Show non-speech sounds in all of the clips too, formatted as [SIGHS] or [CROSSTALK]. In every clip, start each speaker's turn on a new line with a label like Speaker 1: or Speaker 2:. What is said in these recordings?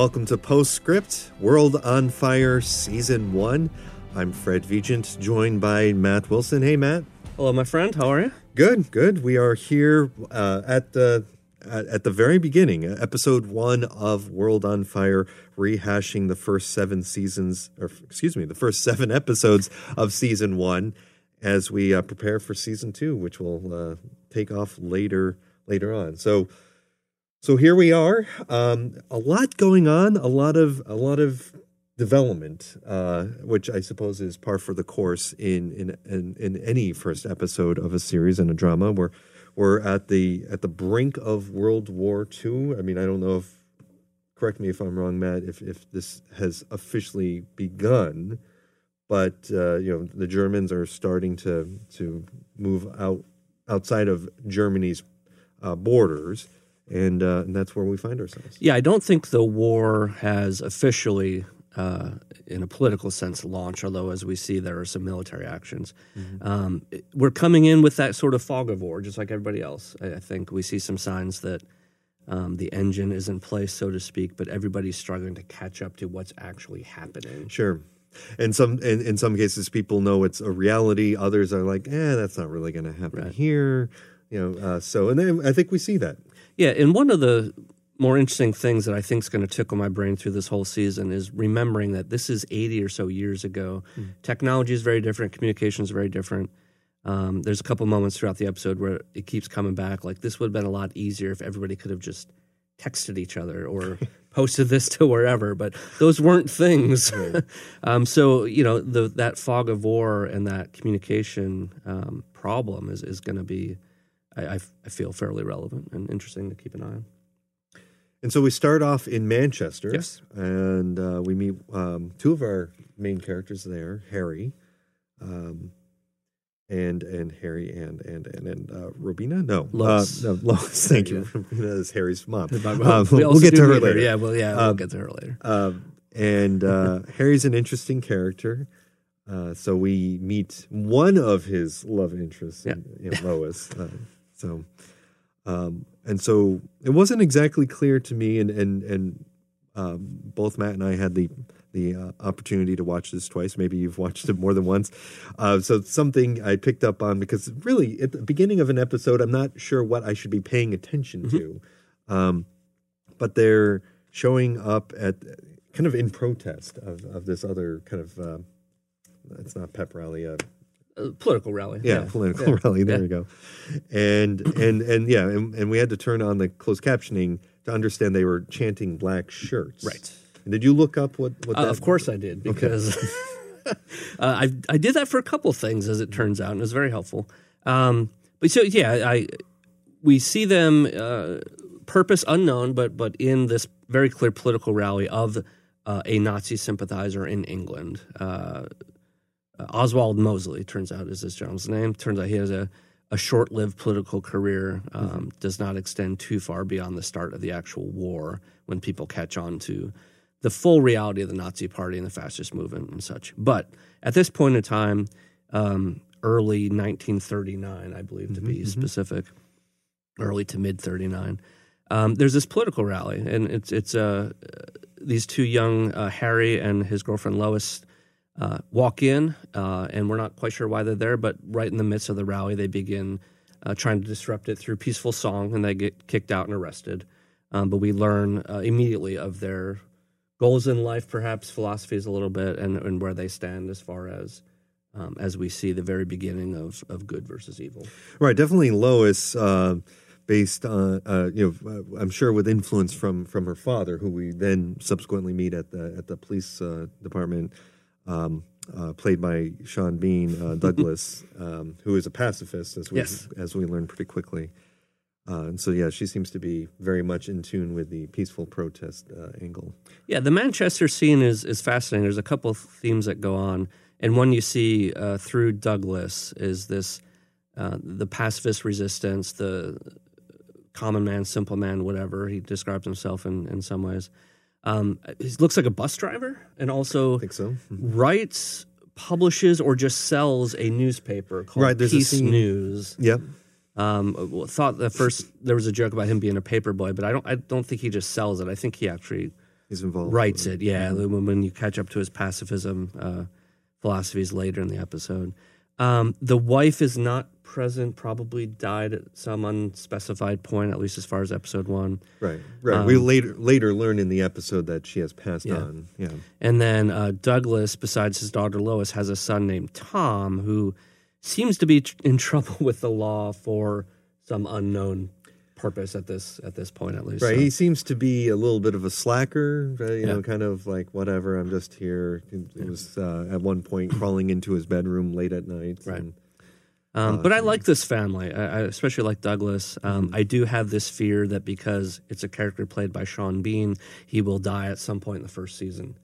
Speaker 1: Welcome to Postscript World on Fire Season 1. I'm Fred Vigent, joined by Matt Wilson. Hey, Matt.
Speaker 2: Hello, my friend. How are you?
Speaker 1: Good, good. We are here uh, at the at, at the very beginning, episode one of World on Fire, rehashing the first seven seasons, or excuse me, the first seven [LAUGHS] episodes of season one, as we uh, prepare for season two, which will uh, take off later later on. So, so here we are. Um, a lot going on. A lot of a lot of development, uh, which I suppose is par for the course in, in in in any first episode of a series and a drama. We're we're at the at the brink of World War II. I mean, I don't know if correct me if I'm wrong, Matt, if if this has officially begun, but uh, you know the Germans are starting to to move out outside of Germany's uh, borders. And, uh, and that's where we find ourselves.
Speaker 2: Yeah, I don't think the war has officially uh, in a political sense launched. although as we see there are some military actions. Mm-hmm. Um, we're coming in with that sort of fog of war, just like everybody else. I, I think we see some signs that um, the engine is in place, so to speak, but everybody's struggling to catch up to what's actually happening.
Speaker 1: Sure. And some, in, in some cases, people know it's a reality. Others are like, "eh, that's not really going to happen right. here." You know, uh, so and then I think we see that.
Speaker 2: Yeah, and one of the more interesting things that I think is going to tickle my brain through this whole season is remembering that this is 80 or so years ago. Mm. Technology is very different, communication is very different. Um, there's a couple moments throughout the episode where it keeps coming back. Like this would have been a lot easier if everybody could have just texted each other or [LAUGHS] posted this to wherever, but those weren't things. Right. [LAUGHS] um, so you know the, that fog of war and that communication um, problem is is going to be, I, I feel, fairly relevant and interesting to keep an eye on.
Speaker 1: And so we start off in Manchester.
Speaker 2: Yes.
Speaker 1: And uh, we meet um, two of our main characters there, Harry, um, and and Harry and and and and uh, Robina. No,
Speaker 2: Lois.
Speaker 1: Uh, no, Lois. Thank you. [LAUGHS] Robina is Harry's mom.
Speaker 2: Uh, we'll, we'll, get to her later. Yeah, well, yeah, we'll um, get to her later.
Speaker 1: Um, and uh, [LAUGHS] Harry's an interesting character. Uh, so we meet one of his love interests in, yeah. in Lois. Uh, so um, and so it wasn't exactly clear to me, and and and um, both Matt and I had the the uh, opportunity to watch this twice. Maybe you've watched it more than once. Uh, so something I picked up on because really at the beginning of an episode, I'm not sure what I should be paying attention mm-hmm. to, um, but they're showing up at kind of in protest of, of this other kind of uh, it's not pep rally. Uh,
Speaker 2: political rally.
Speaker 1: Yeah, yeah. political yeah. rally. There yeah. you go. And and and yeah, and, and we had to turn on the closed captioning to understand they were chanting black shirts.
Speaker 2: Right.
Speaker 1: And did you look up what? what
Speaker 2: uh, of course I did because okay. [LAUGHS] uh, I I did that for a couple things as it turns out, and it was very helpful. Um, but so yeah, I we see them uh, purpose unknown, but but in this very clear political rally of uh, a Nazi sympathizer in England. Uh, Oswald Mosley turns out is this gentleman's name. Turns out he has a, a short lived political career, um, mm-hmm. does not extend too far beyond the start of the actual war when people catch on to the full reality of the Nazi Party and the fascist movement and such. But at this point in time, um, early 1939, I believe to mm-hmm, be mm-hmm. specific, early to mid 39. Um, there's this political rally, and it's it's uh, these two young uh, Harry and his girlfriend Lois uh, walk in, uh, and we're not quite sure why they're there, but right in the midst of the rally, they begin uh, trying to disrupt it through peaceful song, and they get kicked out and arrested. Um, but we learn uh, immediately of their goals in life, perhaps philosophies a little bit, and, and where they stand as far as um, as we see the very beginning of of good versus evil.
Speaker 1: Right, definitely Lois. Uh, based on, uh, you know, I'm sure with influence from from her father, who we then subsequently meet at the at the police department um, uh, played by Sean Bean, uh, [LAUGHS] Douglas, um, who is a pacifist, as we
Speaker 2: yes.
Speaker 1: as we learned pretty quickly. Uh, and so, yeah, she seems to be very much in tune with the peaceful protest uh, angle.
Speaker 2: Yeah, the Manchester scene is is fascinating. There's a couple of themes that go on, and one you see uh, through Douglas is this uh, the pacifist resistance, the common man, simple man, whatever he describes himself in in some ways um, he looks like a bus driver, and also
Speaker 1: so.
Speaker 2: writes, publishes, or just sells a newspaper called
Speaker 1: right,
Speaker 2: Peace News.
Speaker 1: Yep.
Speaker 2: Um, thought that first there was a joke about him being a paper boy, but I don't. I don't think he just sells it. I think he actually
Speaker 1: he's involved.
Speaker 2: writes it. Yeah, when, when you catch up to his pacifism uh, philosophies later in the episode. Um, the wife is not present. Probably died at some unspecified point, at least as far as episode one.
Speaker 1: Right, right. we later later learn in the episode that she has passed
Speaker 2: Um, Yeah.
Speaker 1: on. Yeah,
Speaker 2: And then uh, Douglas, besides his daughter Lois, has a son named Tom who seems to be tr- in trouble [LAUGHS] with the law for some unknown purpose at this at this point, at least.
Speaker 1: right.
Speaker 2: So-
Speaker 1: He seems to be a little bit of a slacker. uh, You know, kind of like whatever. I'm just here. It was uh, at one point crawling into his bedroom late at night.
Speaker 2: Right.
Speaker 1: and-
Speaker 2: Um, but I like this family. I, I especially like Douglas. Um, I do have this fear that because it's a character played by Sean Bean, he will die at some point in the first season.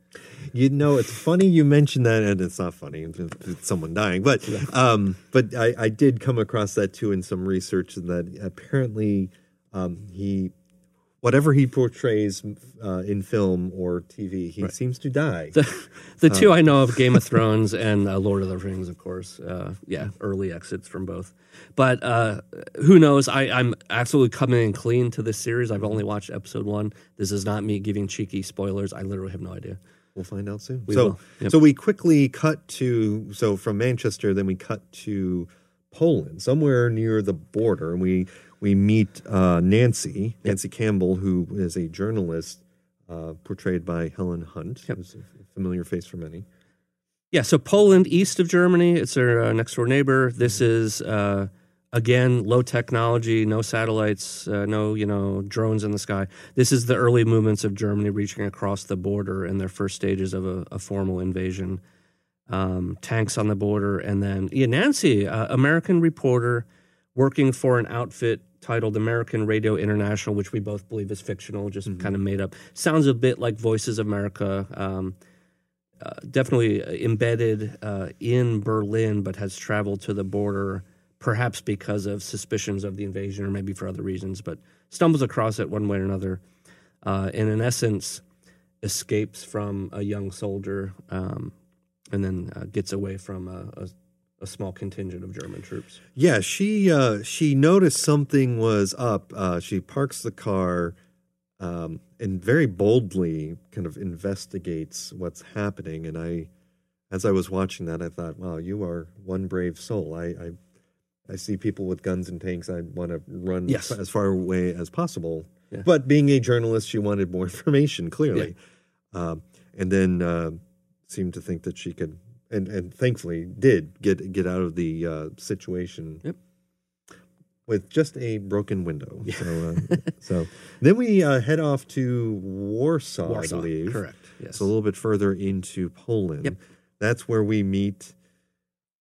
Speaker 1: You know, it's funny you mentioned that, and it's not funny. It's, it's someone dying, but um, but I, I did come across that too in some research that apparently um, he, whatever he portrays uh, in film or TV, he seems to die.
Speaker 2: The two I know of, Game of [LAUGHS] Thrones and uh, Lord of the Rings, of course. Uh, yeah, early exits from both. But uh, who knows? I, I'm absolutely coming in clean to this series. I've only watched episode one. This is not me giving cheeky spoilers. I literally have no idea.
Speaker 1: We'll find out soon.
Speaker 2: We
Speaker 1: so.
Speaker 2: Yep.
Speaker 1: so we quickly cut to so from Manchester, then we cut to Poland, somewhere near the border, and we we meet uh, Nancy Nancy Campbell, who is a journalist uh, portrayed by Helen Hunt, who's a familiar face for many.
Speaker 2: Yeah, so Poland, east of Germany, it's their uh, next door neighbor. This is uh, again low technology, no satellites, uh, no you know drones in the sky. This is the early movements of Germany reaching across the border in their first stages of a, a formal invasion. Um, tanks on the border, and then yeah, Nancy, uh, American reporter, working for an outfit titled American Radio International, which we both believe is fictional, just kind of made up. Sounds a bit like Voices of America. Um, uh, definitely embedded uh, in Berlin, but has traveled to the border, perhaps because of suspicions of the invasion or maybe for other reasons, but stumbles across it one way or another. Uh, and in essence, escapes from a young soldier um, and then uh, gets away from a, a, a small contingent of German troops.
Speaker 1: Yeah, she uh, she noticed something was up. Uh, she parks the car um, and very boldly kind of investigates what's happening. And I, as I was watching that, I thought, "Wow, you are one brave soul." I I, I see people with guns and tanks. I want to run
Speaker 2: Yes.
Speaker 1: as far away as possible.
Speaker 2: Yeah.
Speaker 1: But being a journalist, she wanted more [LAUGHS] information. Clearly, um, and then uh, seemed to think that she could. And, and thankfully did get get out of the uh, situation
Speaker 2: Yep.
Speaker 1: with just a broken window. So, uh, so then we uh, head off to Warsaw,
Speaker 2: Warsaw,
Speaker 1: I believe.
Speaker 2: correct, yes.
Speaker 1: So a little bit further into Poland.
Speaker 2: Yep.
Speaker 1: That's where we meet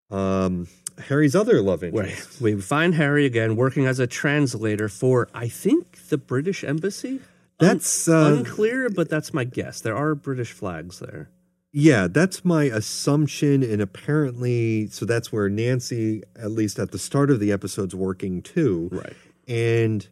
Speaker 1: um, Harry's other love interest. [LAUGHS]
Speaker 2: we find Harry again working as a translator for, I think, the British embassy.
Speaker 1: That's uh,
Speaker 2: Unclear, but that's my guess. There are British flags there.
Speaker 1: Yeah, that's my assumption, and apparently, so that's where Nancy, at least at the start of the episode's working too.
Speaker 2: Right.
Speaker 1: and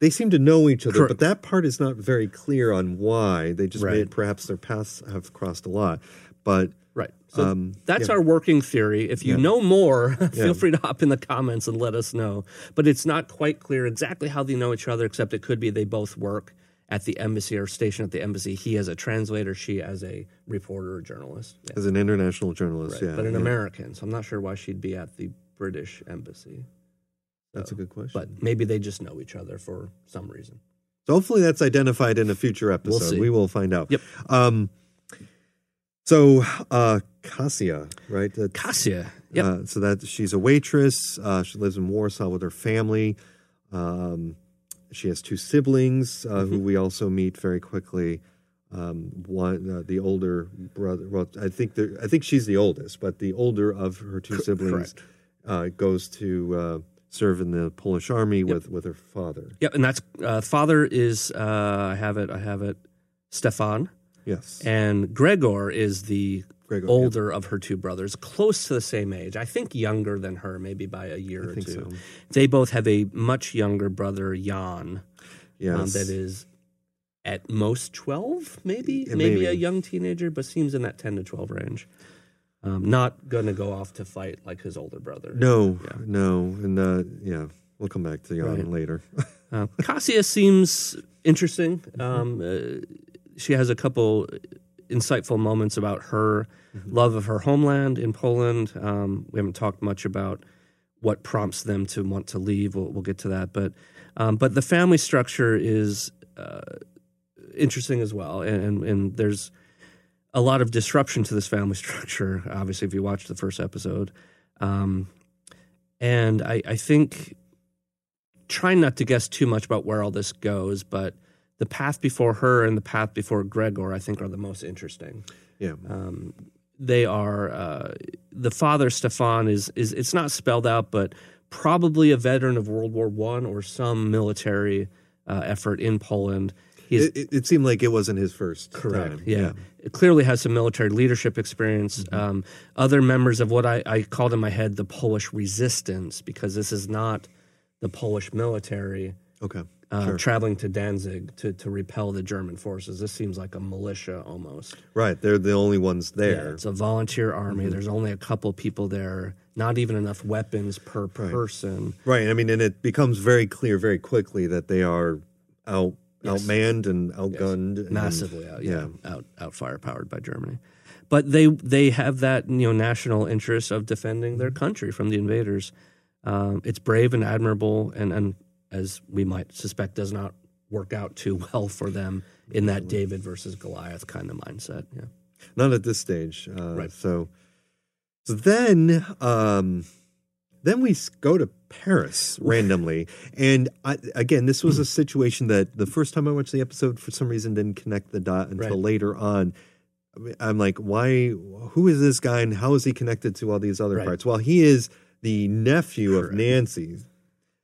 Speaker 1: they seem to know each other,
Speaker 2: Correct.
Speaker 1: but that part is not very clear on why. They just
Speaker 2: Right.
Speaker 1: made perhaps their paths have crossed a lot, but
Speaker 2: Right. So
Speaker 1: Um,
Speaker 2: that's our working theory. If you know more, [LAUGHS] feel free to hop in the comments and let us know. But it's not quite clear exactly how they know each other, except it could be they both work at the embassy or stationed at the embassy. He as a translator, she as a reporter or journalist. Yeah.
Speaker 1: as an international journalist, yeah,
Speaker 2: but an
Speaker 1: yeah.
Speaker 2: American, so I'm not sure why she'd be at the British embassy.
Speaker 1: that's a good question.
Speaker 2: But maybe they just know each other for some reason.
Speaker 1: So hopefully that's identified in a future episode.
Speaker 2: see.
Speaker 1: we will find out.
Speaker 2: Yep.
Speaker 1: Um, so uh, Kasia, right? That's-
Speaker 2: Kasia. Yep.
Speaker 1: Uh, so that she's a waitress. Uh, she lives in Warsaw with her family. Um, she has two siblings uh,
Speaker 2: Mm-hmm.
Speaker 1: who we also meet very quickly. Um, one, uh, the older brother. Well, I think the, I think she's the oldest, but the older of her two siblings uh, goes to uh, serve in the Polish army with with her father.
Speaker 2: Yep. And that's uh, father is uh, I have it. I have it. Stefan.
Speaker 1: Yes,
Speaker 2: And Gregor is the
Speaker 1: Gregor, yeah.
Speaker 2: older of her two brothers, close to the same age. I think younger than her, maybe by a year or
Speaker 1: think
Speaker 2: two.
Speaker 1: so.
Speaker 2: They both have a much younger brother, Jan,
Speaker 1: yes.
Speaker 2: um, that is at most 12, maybe?
Speaker 1: Yeah,
Speaker 2: maybe. a young teenager, but seems in that 10 to 12 range. Um, not going to go off to fight like his older brother.
Speaker 1: No, no, and uh, yeah, we'll come back to Jan
Speaker 2: Right.
Speaker 1: later. [LAUGHS]
Speaker 2: Uh, Kasia seems interesting. Um, uh, she has a couple insightful moments about her love of her homeland in Poland. Um, we haven't talked much about what prompts them to want to leave. We'll, we'll get to that, but um, but the family structure is uh, interesting as well, and, and and there's a lot of disruption to this family [LAUGHS] structure. Obviously, if you watch the first episode, um, and I, I think trying not to guess too much about where all this goes, but the path before her and the path before Gregor, I think, are the most interesting.
Speaker 1: Yeah.
Speaker 2: Um, they are uh, the father Stefan is is it's not spelled out, but probably a veteran of World War One or some military uh, effort in Poland.
Speaker 1: It, it, it seemed like it wasn't his first
Speaker 2: Correct.
Speaker 1: time.
Speaker 2: Yeah. It clearly has some military leadership experience.
Speaker 1: Mm-hmm.
Speaker 2: Um, other members of what I, I called in my head the Polish resistance, because this is not the Polish military
Speaker 1: Okay.
Speaker 2: Uh,
Speaker 1: Sure.
Speaker 2: traveling to Danzig to, to repel the German forces. This seems like a militia almost.
Speaker 1: Right. They're the only ones
Speaker 2: Yeah,
Speaker 1: there.
Speaker 2: it's a volunteer army.
Speaker 1: Mm-hmm.
Speaker 2: There's only a couple people there, not even enough weapons per person.
Speaker 1: Right. I mean, and it becomes very clear very quickly that they are out
Speaker 2: Yes.
Speaker 1: outmanned and outgunned. and-
Speaker 2: massively out, yeah,
Speaker 1: yeah.
Speaker 2: out out firepowered by Germany. But they they have that you know national interest of defending their country from the invaders. Um, it's brave and admirable, and and as we might suspect, does not work out too well for them in that David versus Goliath kind of mindset. Yeah,
Speaker 1: Not at this stage. Uh,
Speaker 2: Right.
Speaker 1: So, so then, um, then we go to Paris randomly, [LAUGHS] and I, again, this was a situation that the first time I watched the episode, for some reason, didn't connect the dot until
Speaker 2: Right.
Speaker 1: later on. I'm like, why? Who is this guy, and how is he connected to all these other
Speaker 2: Right.
Speaker 1: parts? Well, he is the nephew of
Speaker 2: Correct.
Speaker 1: Nancy.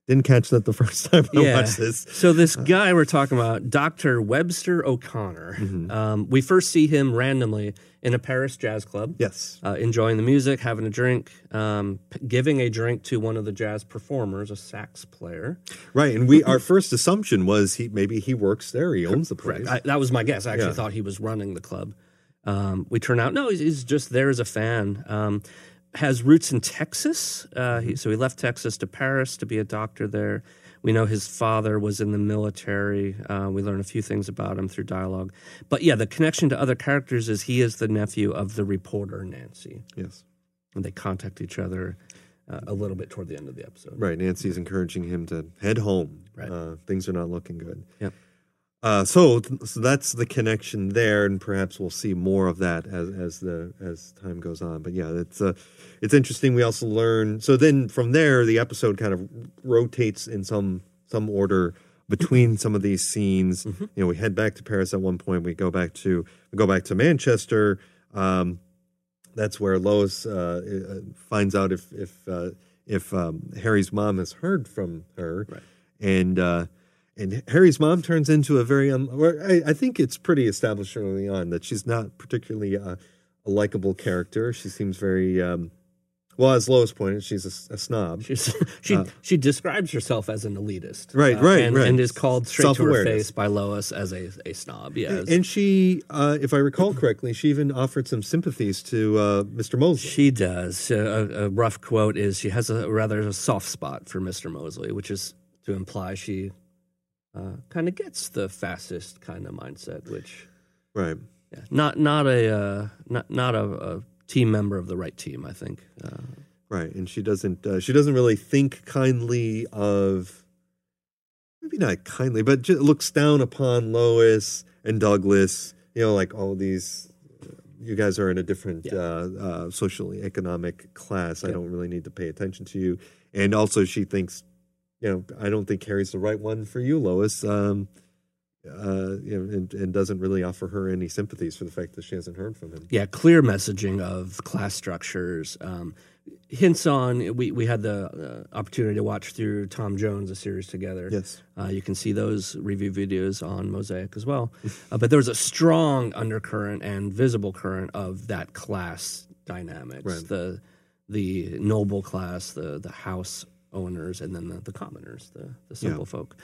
Speaker 1: Didn't catch that the first [LAUGHS] time I
Speaker 2: Yeah.
Speaker 1: watched this.
Speaker 2: So this guy we're talking about, Dr. Webster O'Connor,
Speaker 1: Mm-hmm.
Speaker 2: um, we first see him randomly in a Paris jazz club.
Speaker 1: Yes.
Speaker 2: uh, enjoying the music, having a drink, um, p- giving a drink to one of the jazz performers, a sax player.
Speaker 1: Right, and we our first assumption was he maybe he works there, he owns the place.
Speaker 2: I, that was my guess. I actually
Speaker 1: Yeah.
Speaker 2: thought he was running the club. Um, we turn out no, he's, he's just there as a fan. Um, has roots in Texas, uh, he, so he left Texas to Paris to be a doctor there. We know his father was in the military. Uh, we learn a few things about him through dialogue. But yeah, the connection to other characters is he is the nephew of the reporter Nancy,
Speaker 1: yes.
Speaker 2: and they contact each other uh, a little bit toward the end of the episode.
Speaker 1: Right, Nancy's encouraging him to head home.
Speaker 2: Right.
Speaker 1: Uh, things are not looking good.
Speaker 2: Yep.
Speaker 1: Uh, so, so that's the connection there, and perhaps we'll see more of that as as the as time goes on. But yeah, it's uh, it's interesting. We also learn. So then from there, the episode kind of rotates in some some order between some of these scenes.
Speaker 2: Mm-hmm.
Speaker 1: You know, we head back to Paris at one point. We go back to we go back to Manchester. Um, that's where Lois uh, uh, finds out if if uh, if um, Harry's mom has heard from her,
Speaker 2: Right.
Speaker 1: and uh, and Harry's mom turns into a very or I, I think it's pretty established early on that she's not particularly uh, a likable character. She seems very um, well, as Lois pointed, she's a snob.
Speaker 2: She's, she she describes herself as an elitist,
Speaker 1: Uh, Right, right,
Speaker 2: and,
Speaker 1: right.
Speaker 2: and is called straight to her face by Lois as a, a snob. Yeah,
Speaker 1: And she, uh, if I recall correctly, she even offered some sympathies to uh, Mr. Mosley.
Speaker 2: she does. A, a rough quote is she has a rather a soft spot for Mister Mosley, which is to imply she uh, kind of gets the fascist kind of mindset, which
Speaker 1: Right.
Speaker 2: yeah, not not a uh, not not a, a team member of the right team. I think. Uh,
Speaker 1: Right, and she doesn't. Uh, she doesn't really think kindly of. Maybe not kindly, but just looks down upon Lois and Douglas. You know, like all these. You guys are in a different
Speaker 2: Yeah.
Speaker 1: uh, uh, socially economic class. I don't really need to pay attention to you. And also, she thinks, you know, I don't think Harry's the right one for you, Lois. Um, uh, you know, and, and doesn't really offer her any sympathies for the fact that she hasn't heard from him.
Speaker 2: yeah, clear messaging of class structures. Um, hints on we we had the uh, opportunity to watch through Tom Jones a series together.
Speaker 1: Yes.
Speaker 2: Uh, you can see those review videos on Mosaic as well. [LAUGHS] Uh, but there was a strong undercurrent and visible current of that class dynamics.
Speaker 1: Right.
Speaker 2: The the noble class, the the house owners, and then the, the commoners, the, the simple folk.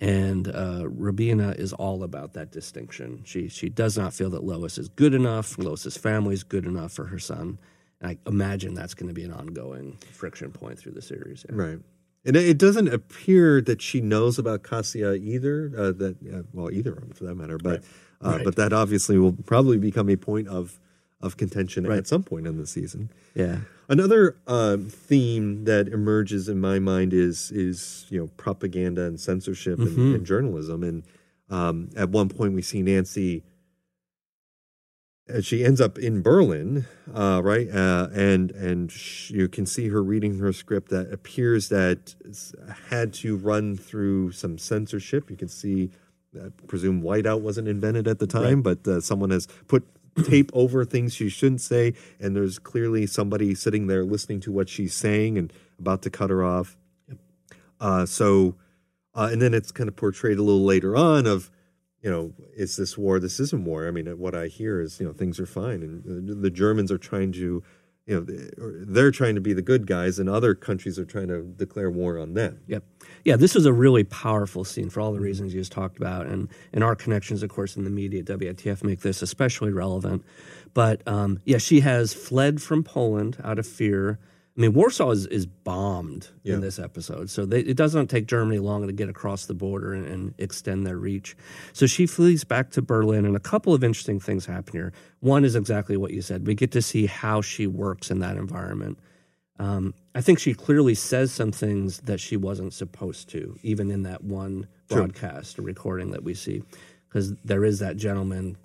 Speaker 2: And uh, Robina is all about that distinction. She she does not feel that Lois is good enough. Lois's family is good enough for her son. And I imagine that's going to be an ongoing friction point through the series. yeah.
Speaker 1: Right. And it doesn't appear that she knows about Kasia either. Uh, that uh, well, either of them for that matter. But Uh,
Speaker 2: Right.
Speaker 1: But that obviously will probably become a point of of contention
Speaker 2: Right.
Speaker 1: at some point in the season.
Speaker 2: Yeah.
Speaker 1: Another um, theme that emerges in my mind is is you know propaganda and censorship and,
Speaker 2: Mhm.
Speaker 1: and journalism. And um, at one point, we see Nancy. uh, She ends up in Berlin, uh, right? Uh, and and sh- you can see her reading her script that appears that had to run through some censorship. You can see, I presume whiteout wasn't invented at the time, but uh, someone has put tape over things she shouldn't say, and there's clearly somebody sitting there listening to what she's saying and about to cut her off. Uh, so, uh, and then it's kind of portrayed a little later on of, you know, is this war? This isn't war. I mean, what I hear is, you know, things are fine, and the Germans are trying to, you know, they're trying to be the good guys, and other countries are trying to declare war on them.
Speaker 2: Yep. Yeah, this was a really powerful scene for all the reasons you just talked about, and and our connections, of course, in the media at WITF make this especially relevant. But um, yeah, she has fled from Poland out of fear. I mean, Warsaw is, is bombed
Speaker 1: Yeah.
Speaker 2: in this episode, so they, it doesn't take Germany long to get across the border and, and extend their reach. So she flees back to Berlin, and a couple of interesting things happen here. One is exactly what you said. We get to see how she works in that environment. Um, I think she clearly says some things that she wasn't supposed to, even in that one
Speaker 1: True.
Speaker 2: broadcast or recording that we see, because there is that gentleman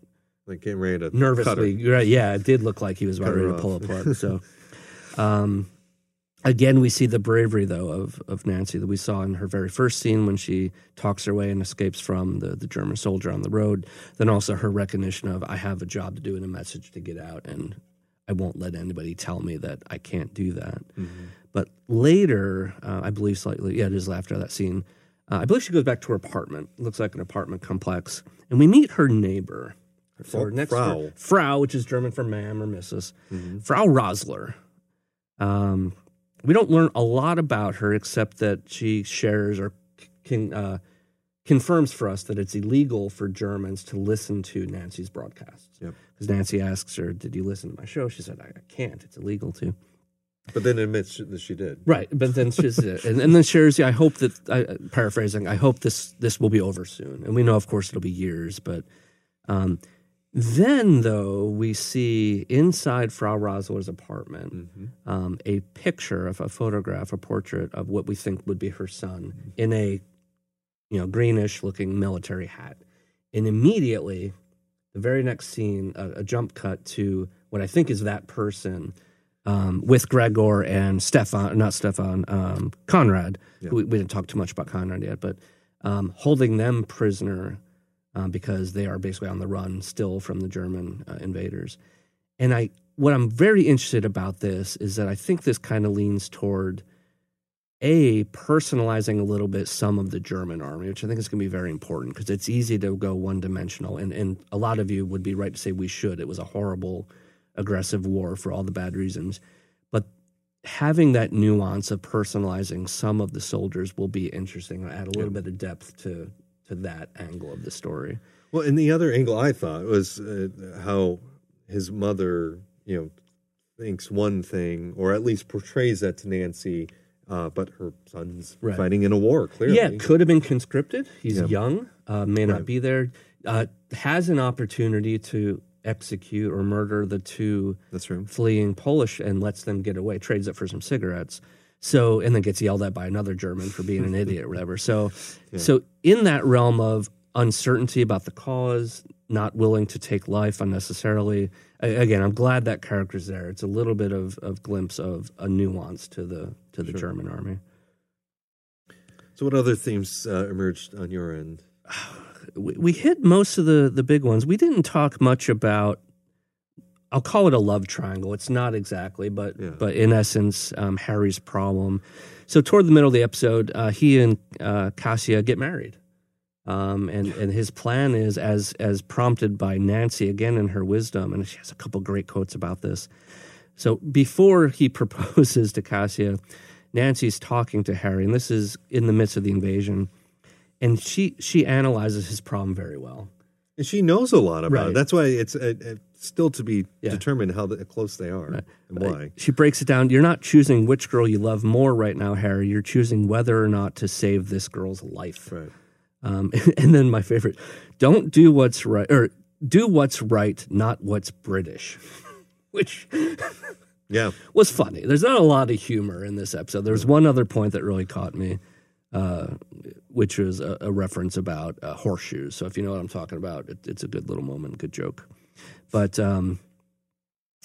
Speaker 1: Like getting ready to
Speaker 2: nervously. Right, yeah, it did look like he was about ready to pull
Speaker 1: off.
Speaker 2: apart. So, [LAUGHS] um, again, we see the bravery though of of Nancy that we saw in her very first scene when she talks her way and escapes from the the German soldier on the road. Then also her recognition of I have a job to do and a message to get out, and I won't let anybody tell me that I can't do that.
Speaker 1: Mm-hmm.
Speaker 2: But later, uh, I believe slightly, yeah, it is after that scene. Uh, I believe she goes back to her apartment. looks like an apartment complex, and we meet her neighbor. Next
Speaker 1: Frau.
Speaker 2: Frau, which is German for ma'am or missus. Frau Rosler. Um, we don't learn a lot about her except that she shares or can, uh, confirms for us that it's illegal for Germans to listen to Nancy's broadcasts.
Speaker 1: Yep.
Speaker 2: Because Nancy asks her, "Did you listen to my show?" She said, "I, I can't. It's illegal to."
Speaker 1: But then admits that she did.
Speaker 2: Right, but then she's [LAUGHS] and, and then shares. Yeah, I hope that I, paraphrasing. I hope this this will be over soon, and we know, of course, it'll be years. But um, then, though, we see inside Frau Rosler's apartment um, a picture of a photograph, a portrait of what we think would be her son in a you know greenish looking military hat, and immediately, the very next scene, a, a jump cut to what I think is that person um, with Gregor and Stefan, not Stefan, um, Conrad. We, we didn't talk too much about Conrad yet, but um, holding them prisoner um, because they are basically on the run still from the German uh, invaders. And I, what I'm very interested about this is that I think this kind of leans toward a personalizing a little bit some of the German army, which I think is going to be very important because it's easy to go one dimensional, and and a lot of you would be right to say we should. It was a horrible, aggressive war for all the bad reasons, but having that nuance of personalizing some of the soldiers will be interesting. Add a little bit of depth to to that angle of the story.
Speaker 1: Well, and the other angle I thought was uh, how his mother, you know, thinks one thing, or at least portrays that to Nancy, uh, but her son's
Speaker 2: Right.
Speaker 1: fighting in a war. Clearly,
Speaker 2: Yeah, could have been conscripted. He's
Speaker 1: Yeah.
Speaker 2: young, uh, may not
Speaker 1: Right.
Speaker 2: be there. Uh, has an opportunity to execute or murder the two fleeing Polish and lets them get away. Trades it for some cigarettes. So and then gets yelled at by another German for being an idiot or whatever. So so in that realm of uncertainty about the cause, not willing to take life unnecessarily. Again, I'm glad that character's there. It's a little bit of, of glimpse of a nuance to the to the German army.
Speaker 1: So, what other themes uh, emerged on your end? [SIGHS]
Speaker 2: we, we hit most of the the big ones. We didn't talk much about. I'll call it a love triangle. It's not exactly, but
Speaker 1: Yeah.
Speaker 2: but in essence, um, Harry's problem. So toward the middle of the episode, uh, he and uh, Kasia get married, um, and and his plan is as as prompted by Nancy again in her wisdom, and she has a couple great quotes about this. So before he [LAUGHS] proposes to Kasia, Nancy's talking to Harry, and this is in the midst of the invasion and she she analyzes his problem very well.
Speaker 1: And she knows a lot about
Speaker 2: Right.
Speaker 1: it. That's why it's uh, uh, still to be
Speaker 2: Yeah.
Speaker 1: determined how the, close they are and why.
Speaker 2: She breaks it down. You're not choosing which girl you love more right now, Harry. You're choosing whether or not to save this girl's life.
Speaker 1: Right.
Speaker 2: Um, [LAUGHS] and then my favorite: don't do what's right, or do what's right, not what's British, [LAUGHS] which
Speaker 1: Yeah. [LAUGHS]
Speaker 2: was funny. There's not a lot of humor in this episode. There's one other point that really caught me, uh, which was a, a reference about uh, horseshoes. So if you know what I'm talking about, it, it's a good little moment, good joke. But um,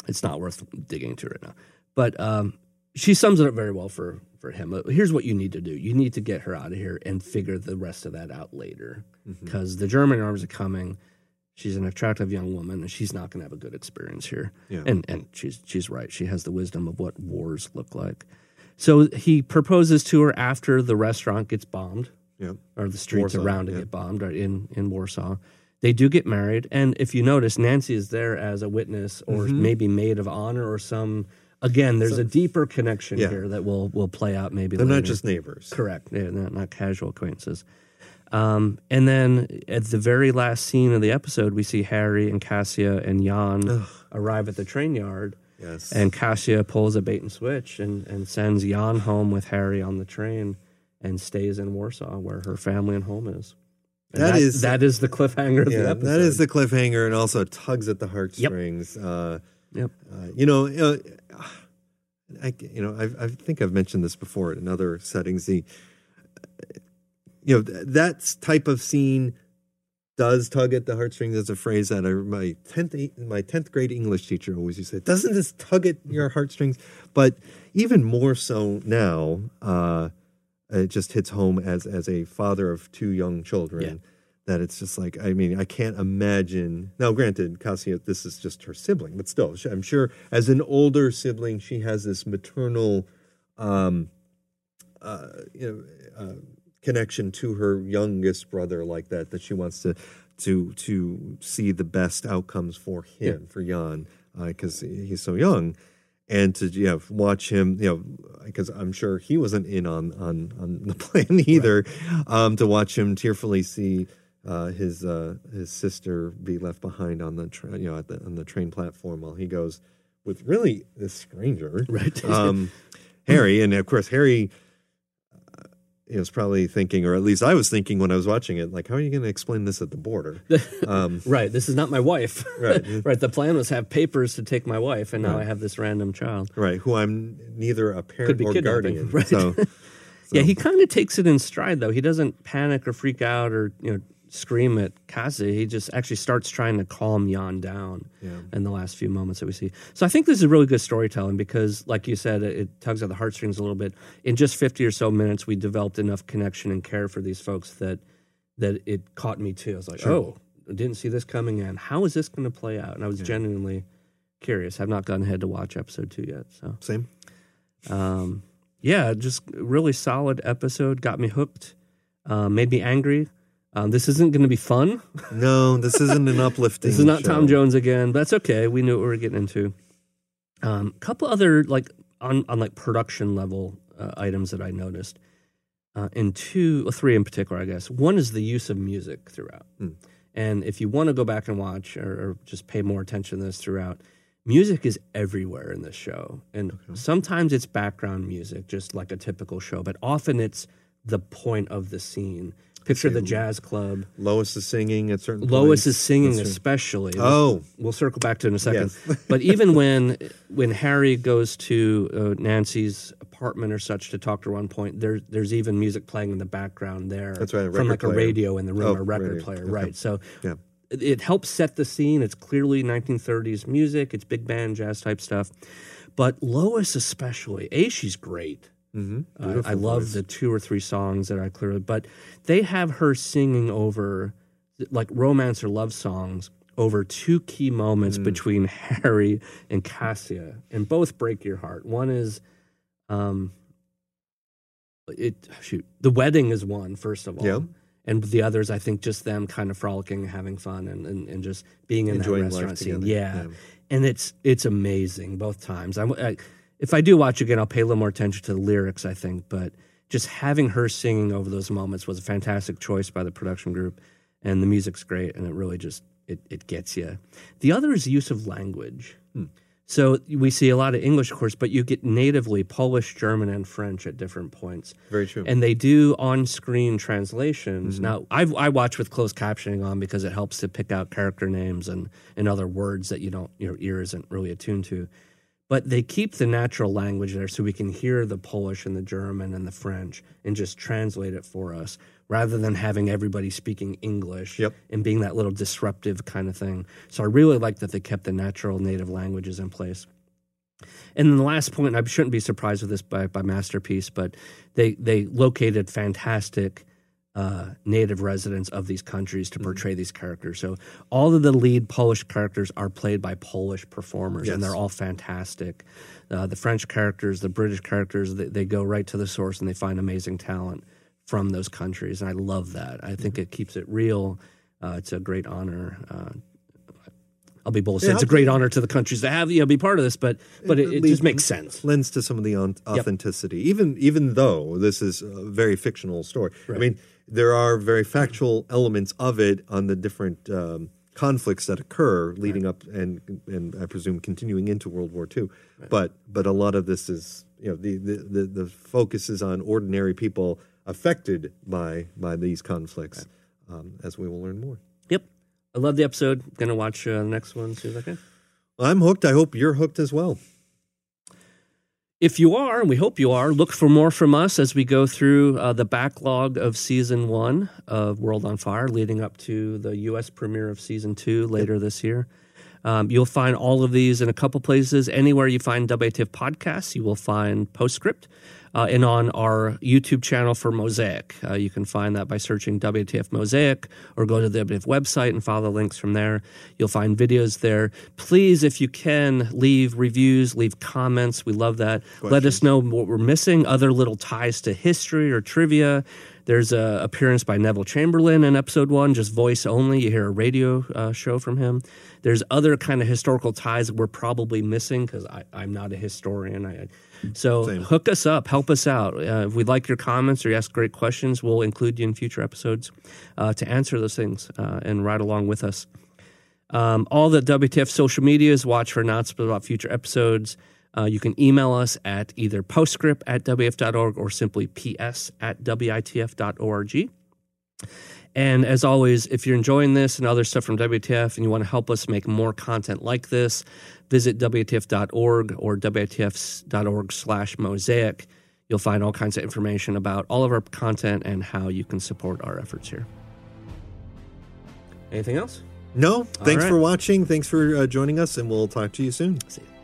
Speaker 2: it's not worth digging into right now. But um, she sums it up very well for for him. Here's what you need to do: you need to get her out of here and figure the rest of that out later, because the German arms are coming. She's an attractive young woman, and she's not going to have a good experience here.
Speaker 1: Yeah.
Speaker 2: And and she's she's right. She has the wisdom of what wars look like. So he proposes to her after the restaurant gets bombed
Speaker 1: Yeah.
Speaker 2: or the streets
Speaker 1: Warsaw,
Speaker 2: around it
Speaker 1: yeah.
Speaker 2: get bombed or in, in Warsaw. They do get married, and if you notice, Nancy is there as a witness or
Speaker 1: Mm-hmm.
Speaker 2: maybe maid of honor or some. Again, there's a deeper connection
Speaker 1: Yeah.
Speaker 2: here that will will play out maybe.
Speaker 1: They're
Speaker 2: later.
Speaker 1: not just neighbors.
Speaker 2: correct, yeah, not, not casual acquaintances. Um, and then at the very last scene of the episode, we see Harry and Kasia and Jan arrive at the train yard,
Speaker 1: Yes.
Speaker 2: and Kasia pulls a bait and switch and, and sends Jan home with Harry on the train and stays in Warsaw where her family and home is. And
Speaker 1: That is-
Speaker 2: that is the cliffhanger of the
Speaker 1: yeah,
Speaker 2: episode.
Speaker 1: that is the cliffhanger and also tugs at the heartstrings. Uh,
Speaker 2: Yep.
Speaker 1: uh, you know, uh, [SIGHS] I, you know, I've, I think I've mentioned this before in other settings. The, you know, th- that type of scene does tug at the heartstrings. That's a phrase that I, my tenth my tenth grade English teacher always used to say. Doesn't this tug at your heartstrings? But even more so now, uh, it just hits home as as a father of two young children.
Speaker 2: Yeah.
Speaker 1: That it's just like I mean I can't imagine. Now, granted, Kasia, this is just her sibling, but still, I'm sure as an older sibling, she has this maternal, um, uh, you know, uh, connection to her youngest brother like that. That she wants to to to see the best outcomes for him, for Jan, because he's so young and to yeah watch him you know because I'm sure he wasn't in on on on the [LAUGHS] plan either um to watch him tearfully see uh his uh his sister be left behind on the train you know at the on the train platform while he goes with really this stranger
Speaker 2: Right.
Speaker 1: um Harry and of course Harry he was probably thinking or at least I was thinking when I was watching it like how are you going to explain this at the border [LAUGHS] um
Speaker 2: right. This is not my wife. [LAUGHS]
Speaker 1: Right. [LAUGHS]
Speaker 2: right. The plan was have papers to take my wife, and now I have this random child.
Speaker 1: right who I'm neither a
Speaker 2: Could
Speaker 1: parent
Speaker 2: be
Speaker 1: or guardian
Speaker 2: right.
Speaker 1: so
Speaker 2: Yeah, he kind of takes it in stride, though. He doesn't panic or freak out or you know scream at Cassie. He just actually starts trying to calm Jan down
Speaker 1: Yeah.
Speaker 2: in the last few moments that we see. So I think this is really good storytelling because, like you said, it, it tugs at the heartstrings a little bit. In just fifty or so minutes, we developed enough connection and care for these folks that that it caught me too. I was like, oh, I didn't see this coming in. How is this going to play out? And I was genuinely curious. I've not gone ahead to watch episode two yet, so.
Speaker 1: same
Speaker 2: Um, yeah, just really solid episode. Got me hooked. Uh, made me angry. Um, this isn't going to be fun.
Speaker 1: No, this isn't an uplifting. [LAUGHS]
Speaker 2: This is not
Speaker 1: show.
Speaker 2: Tom Jones again. But that's okay. We knew what we were getting into. A um, couple other like on on like production level uh, items that I noticed. Uh, in two or three in particular, I guess. One is the use of music throughout.
Speaker 1: Hmm.
Speaker 2: And if you want to go back and watch or, or just pay more attention to this throughout, music is everywhere in this show. And sometimes it's background music, just like a typical show, but often it's the point of the scene. Picture the jazz club.
Speaker 1: Lois is singing at certain.
Speaker 2: Lois
Speaker 1: points.
Speaker 2: is singing,
Speaker 1: That's right.
Speaker 2: especially.
Speaker 1: Oh.
Speaker 2: we'll circle back to it in a second.
Speaker 1: Yes. [LAUGHS]
Speaker 2: but even when when Harry goes to uh, Nancy's apartment or such to talk to her one point, there there's even music playing in the background there.
Speaker 1: That's right,
Speaker 2: from like a radio in the room,
Speaker 1: Oh,
Speaker 2: a record
Speaker 1: radio.
Speaker 2: player,
Speaker 1: Okay.
Speaker 2: right? So
Speaker 1: Yeah.
Speaker 2: it, it helps set the scene. It's clearly 1930s music. It's big band jazz type stuff. But Lois especially, a she's great.
Speaker 1: Mm-hmm.
Speaker 2: Uh, I love the two or three songs that I clearly, but they have her singing over like romance or love songs over two key moments
Speaker 1: Mm.
Speaker 2: between [LAUGHS] Harry and Kasia, and both break your heart. One is, um, it shoot, the wedding is one first of all,
Speaker 1: Yeah.
Speaker 2: and the others I think just them kind of frolicking, having fun, and and, and just being in
Speaker 1: Enjoying
Speaker 2: that restaurant scene.
Speaker 1: together.
Speaker 2: Yeah.
Speaker 1: Yeah.
Speaker 2: and it's it's amazing both times. I'm, I, if I do watch again, I'll pay a little more attention to the lyrics. I think, but just having her singing over those moments was a fantastic choice by the production group, and the music's great, and it really just it it gets you. The other is use of language. Hmm. So we see a lot of English, of course, but you get natively Polish, German, and French at different points.
Speaker 1: Very true.
Speaker 2: And they do on-screen translations. Mm-hmm. Now, I, I watch with closed captioning on because it helps to pick out character names and, and other words that you don't your ear isn't really attuned to. But they keep the natural language there so we can hear the Polish and the German and the French and just translate it for us rather than having everybody speaking English
Speaker 1: Yep.
Speaker 2: and being that little disruptive kind of thing. So I really like that they kept the natural native languages in place. And then the last point, I shouldn't be surprised with this by, by Masterpiece, but they, they located fantastic uh, native residents of these countries to portray these characters. So all of the lead Polish characters are played by Polish performers, and they're all fantastic. Uh, the French characters, the British characters, they, they go right to the source and they find amazing talent from those countries. And I love that. I think it keeps it real. Uh, it's a great honor. Uh, I'll be bold to say
Speaker 1: Yeah,
Speaker 2: it's a great honor to the countries to have you know be part of this, but but it, it
Speaker 1: lead-
Speaker 2: just makes sense.
Speaker 1: lends to some of the authenticity, even even though this is a very fictional story. I mean, there are very factual elements of it on the different um, conflicts that occur leading up and and I presume continuing into World War II. But but a lot of this is you know the the, the, the focus is on ordinary people affected by by these conflicts, um, as we will learn more.
Speaker 2: Yep, I love the episode. Gonna watch uh, the next one as soon as I can.
Speaker 1: I'm hooked. I hope you're hooked as well.
Speaker 2: If you are, and we hope you are, look for more from us as we go through uh, the backlog of season one of World on Fire, leading up to the U.S. premiere of season two later this year. Um, you'll find all of these in a couple places. Anywhere you find WITF podcasts, you will find Postscript. Uh, and on our YouTube channel for Mosaic. Uh, you can find that by searching WITF Mosaic or go to the WITF website and follow the links from there. You'll find videos there. Please, if you can, leave reviews, leave comments. We love that. Let us know what we're missing, other little ties to history or trivia. There's an appearance by Neville Chamberlain in episode one, just voice only. You hear a radio uh, show from him. There's other kind of historical ties that we're probably missing because I'm not a historian. I, so
Speaker 1: Same.
Speaker 2: hook us up, help us out. Uh, if we like your comments or you ask great questions, we'll include you in future episodes uh, to answer those things uh, and ride along with us. Um, all the WITF social medias, watch for announcements about future episodes. Uh, you can email us at either postscript at witf.org or simply ps at witf.org. And as always, if you're enjoying this and other stuff from WITF and you want to help us make more content like this, visit WITF.org or WITF.org slash mosaic. You'll find all kinds of information about all of our content and how you can support our efforts here. Anything else?
Speaker 1: No, thanks
Speaker 2: right.
Speaker 1: for watching. Thanks for uh, joining us, and we'll talk to you soon.
Speaker 2: See you.